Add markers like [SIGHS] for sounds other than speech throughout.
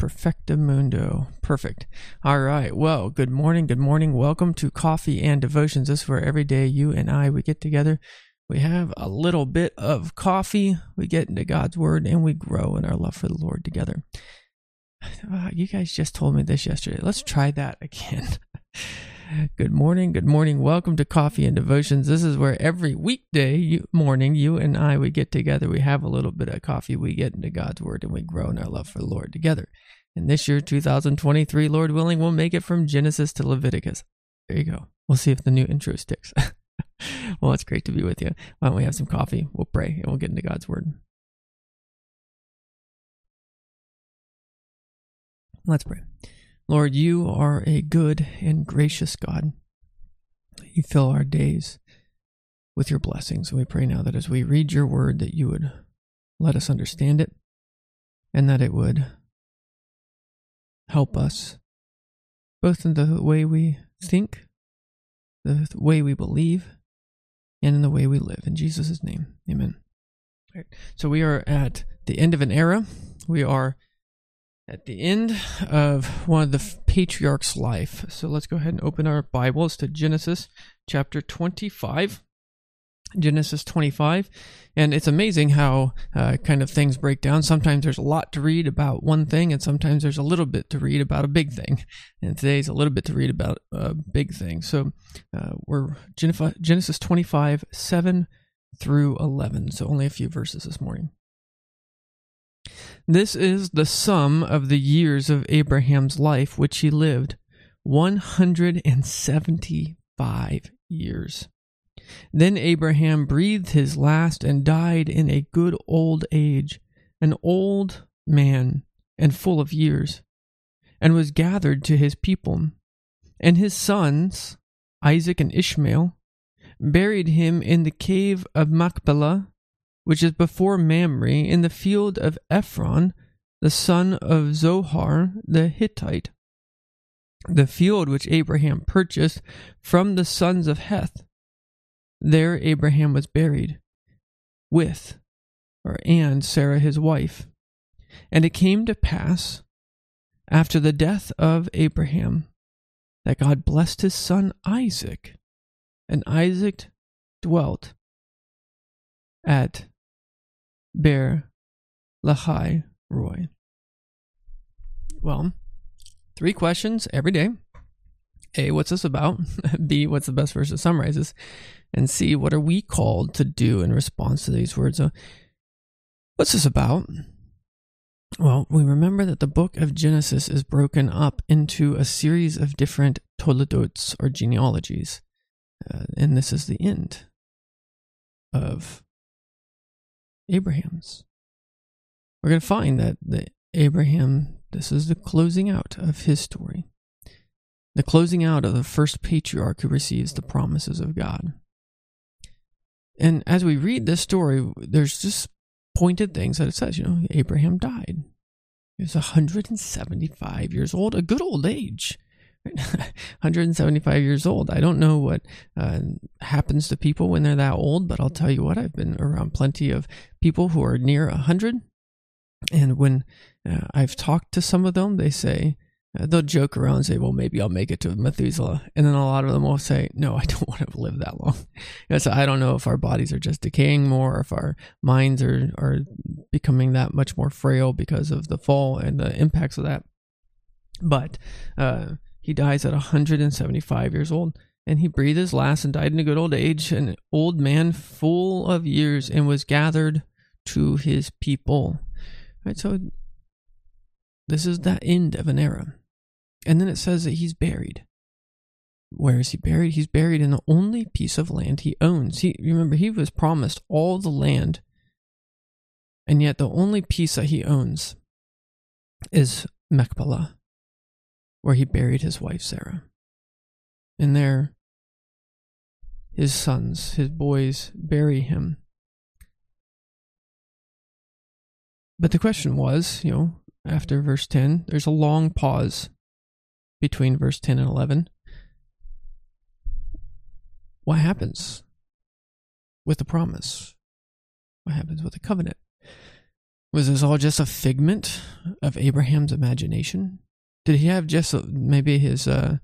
Perfectamundo. Perfect. All right. Well, good morning. Good morning. Welcome to Coffee and Devotions. This is where every day you and I we get together. We have a little bit of coffee. We get into God's Word and we grow in our love for the Lord together. [SIGHS] Uh, you guys just told me this yesterday. Let's try that again. [LAUGHS] Good morning. Good morning. Welcome to Coffee and Devotions. This is where every weekday morning, you and I, we get together. We have a little bit of coffee. We get into God's Word and we grow in our love for the Lord together. And this year, 2023, Lord willing, we'll make it from Genesis to Leviticus. There you go. We'll see if the new intro sticks. [LAUGHS] well, it's great to be with you. Why don't we have some coffee? We'll pray and we'll get into God's Word. Let's pray. Lord, you are a good and gracious God. You fill our days with your blessings. We pray now that as we read your word, that you would let us understand it and that it would help us both in the way we think, the way we believe, and in the way we live. In Jesus' name, amen. So we are at the end of an era. We are at the end of one of the patriarchs' life. So let's go ahead and open our Bibles to Genesis chapter 25. Genesis 25. And it's amazing how uh, kind of things break down. Sometimes there's a lot to read about one thing, and sometimes there's a little bit to read about a big thing. And today's a little bit to read about a big thing. So uh, we're Genesis 25, 7 through 11. So only a few verses this morning. This is the sum of the years of Abraham's life which he lived 175 years. Then Abraham breathed his last and died in a good old age, an old man and full of years, and was gathered to his people. And his sons, Isaac and Ishmael, buried him in the cave of Machpelah which is before Mamre, in the field of Ephron, the son of Zohar the Hittite, the field which Abraham purchased from the sons of Heth. There Abraham was buried with or and Sarah his wife. And it came to pass after the death of Abraham that God blessed his son Isaac, and Isaac dwelt at Beer Lahai Roi. Well, three questions every day. A, what's this about? [LAUGHS] B, what's the best verse that summarizes? And C, what are we called to do in response to these words? So, what's this about? Well, we remember that the book of Genesis is broken up into a series of different toledots or genealogies. Uh, and this is the end of Abraham's. We're going to find that the Abraham, this is the closing out of his story. The closing out of the first patriarch who receives the promises of God. And as we read this story, there's just pointed things that it says, you know, Abraham died. He was 175 years old, a good old age. [LAUGHS] 175 years old. I don't know what uh, happens to people when they're that old, but I'll tell you what, I've been around plenty of people who are near 100. And when uh, I've talked to some of them, they say, uh, they'll joke around and say, well, maybe I'll make it to Methuselah. And then a lot of them will say, no, I don't [LAUGHS] want to live that long. [LAUGHS] know, so I don't know if our bodies are just decaying more, or if our minds are, are becoming that much more frail because of the fall and the impacts of that. But, uh, he dies at 175 years old, and he breathed his last and died in a good old age, an old man full of years, and was gathered to his people. Right, so this is the end of an era. And then it says that he's buried. Where is he buried? He's buried in the only piece of land he owns. He remember he was promised all the land, and yet the only piece that he owns is Machpelah where he buried his wife Sarah. And there, his sons, his boys, bury him. But the question was, you know, after verse 10, there's a long pause between verse 10 and 11. What happens with the promise? What happens with the covenant? Was this all just a figment of Abraham's imagination? Did he have just maybe his uh,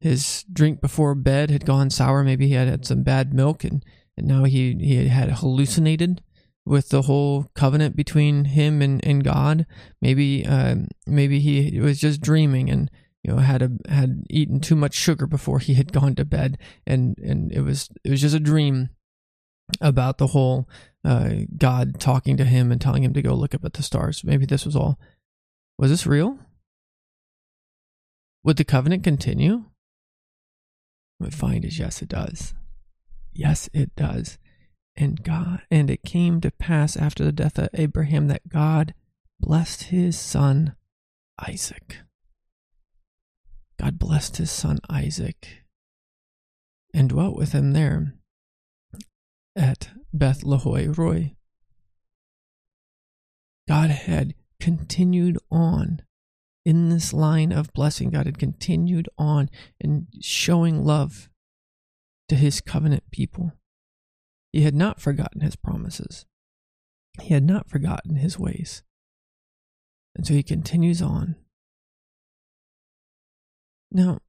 his drink before bed had gone sour? Maybe he had had some bad milk, and, and now he he had hallucinated with the whole covenant between him and, and God. Maybe uh, maybe he was just dreaming and you know had a, had eaten too much sugar before he had [LAUGHS] gone to bed, and and it was it was just a dream about the whole uh, God talking to him and telling him to go look up at the stars. Maybe this was all. Was this real? Would the covenant continue? What we find is yes, it does. Yes, it does. And God, and it came to pass after the death of Abraham that God blessed his son Isaac. God blessed his son Isaac and dwelt with him there at Beth Lahoi Roi. God had continued on in this line of blessing. God had continued on in showing love to his covenant people. He had not forgotten his promises, he had not forgotten his ways. And so he continues on. Now,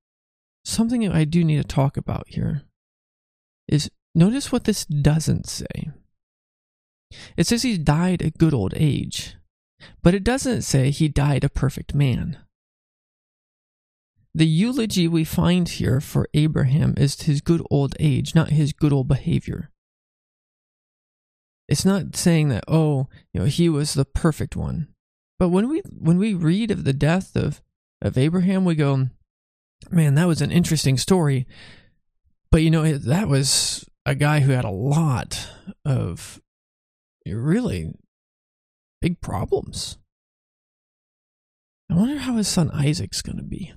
something I do need to talk about here is Notice what this doesn't say. It says he died a good old age, but it doesn't say he died a perfect man. The eulogy we find here for Abraham is his good old age, not his good old behavior. It's not saying that, oh, you know, he was the perfect one. But when we when we read of the death of, of Abraham, we go, man, that was an interesting story. But you know, that was a guy who had a lot of really big problems. I wonder how his son Isaac's going to be.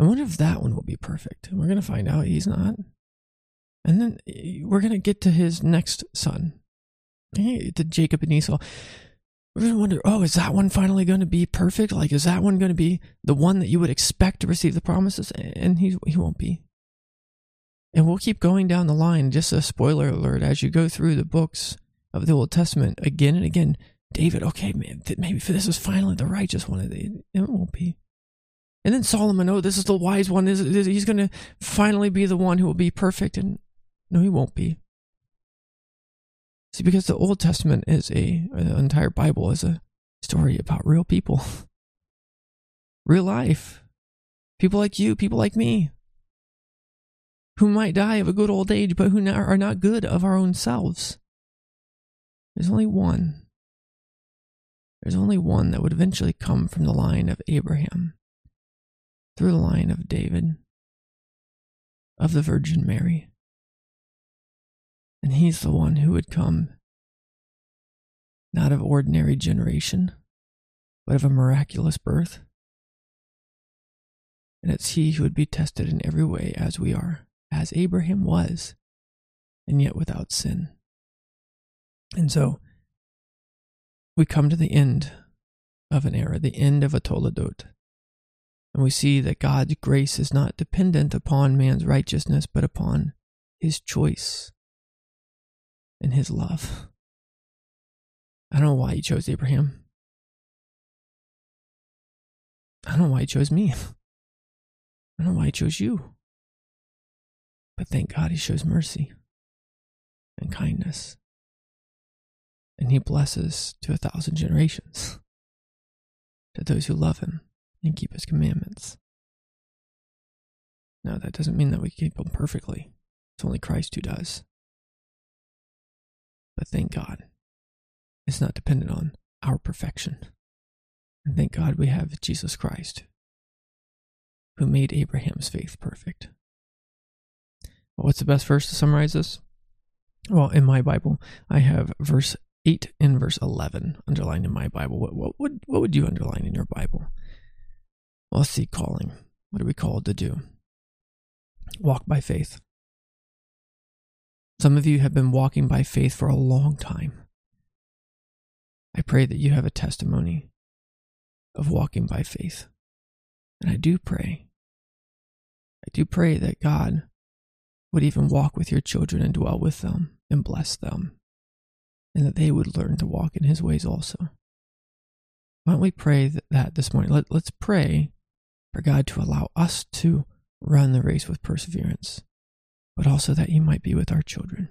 I wonder if that one will be perfect. We're going to find out he's not. And then eh, we're going to get to his next son, to Jacob and Esau. We're going to wonder, oh, is that one finally going to be perfect? Like, is that one going to be the one that you would expect to receive the promises? And he, he won't be. And we'll keep going down the line. Just a spoiler alert as you go through the books of the Old Testament again and again. David, okay, maybe for this is finally the righteous one. It won't be. And then Solomon, oh, this is the wise one. He's going to finally be the one who will be perfect. And no, he won't be. See, because the Old Testament is a, the entire Bible is a story about real people, [LAUGHS] real life. People like you, people like me who might die of a good old age, but who are not good of our own selves. There's only one. There's only one that would eventually come from the line of Abraham, through the line of David, of the Virgin Mary. And he's the one who would come not of ordinary generation, but of a miraculous birth. And it's he who would be tested in every way as we are as Abraham was, and yet without sin. And so we come to the end of an era, the end of a Toledot. And we see that God's grace is not dependent upon man's righteousness, but upon his choice and his love. I don't know why he chose Abraham. I don't know why he chose me. [LAUGHS] I don't know why he chose you. But thank God he shows mercy and kindness. And he blesses to a thousand generations [LAUGHS] to those who love him and keep his commandments. Now, that doesn't mean that we keep them perfectly. It's only Christ who does. But thank God, it's not dependent on our perfection. And thank God we have Jesus Christ, who made Abraham's faith perfect. What's the best verse to summarize this? Well, in my Bible, I have verse 8 and verse 11 underlined in my Bible. What, what, would, what would you underline in your Bible? Well, let's see, calling. What are we called to do? Walk by faith. Some of you have been walking by faith for a long time. I pray that you have a testimony of walking by faith. And I do pray. I do pray that God would even walk with your children and dwell with them and bless them, and that they would learn to walk in his ways also. Why don't we pray that this morning? Let, let's pray for God to allow us to run the race with perseverance, but also that He might be with our children.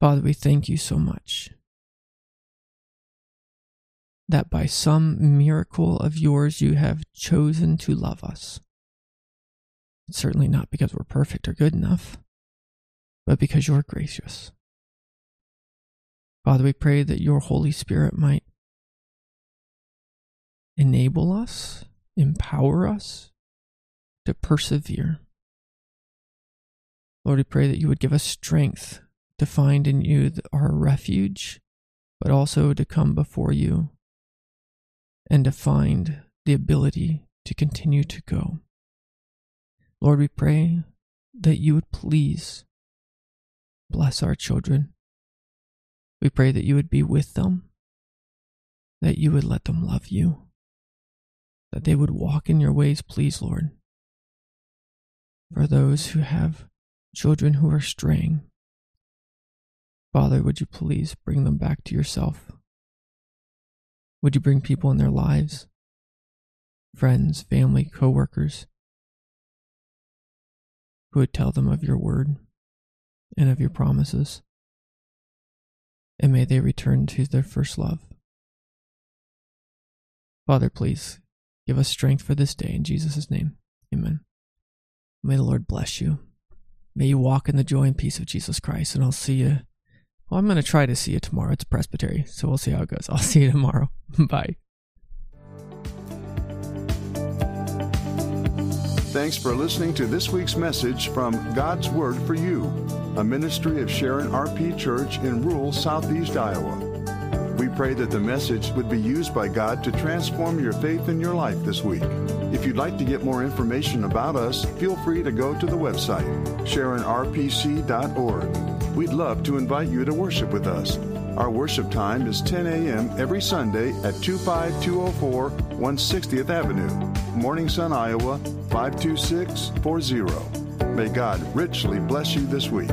Father, we thank you so much that by some miracle of yours you have chosen to love us. certainly not because we're perfect or good enough, but because you're gracious. Father, we pray that your Holy Spirit might enable us, empower us to persevere. Lord, we pray that you would give us strength to find in you our refuge, but also to come before you and to find the ability to continue to go. Lord, we pray that you would please bless our children. We pray that you would be with them, that you would let them love you, that they would walk in your ways, please, Lord. For those who have children who are straying, Father, would you please bring them back to yourself? Would you bring people in their lives, friends, family, co workers, who would tell them of your word and of your promises? And may they return to their first love. Father, please give us strength for this day in Jesus' name. Amen. May the Lord bless you. May you walk in the joy and peace of Jesus Christ, and I'll see you well, I'm going to try to see you tomorrow. It's Presbytery, so we'll see how it goes. I'll see you tomorrow. [LAUGHS] Bye. Thanks for listening to this week's message from God's Word for You, a ministry of Sharon RP Church in rural southeast Iowa. We pray that the message would be used by God to transform your faith in your life this week. If you'd like to get more information about us, feel free to go to the website, sharonrpc.org. We'd love to invite you to worship with us. Our worship time is 10 a.m. every Sunday at 25204 160th Avenue, Morning Sun, Iowa 52640. May God richly bless you this week.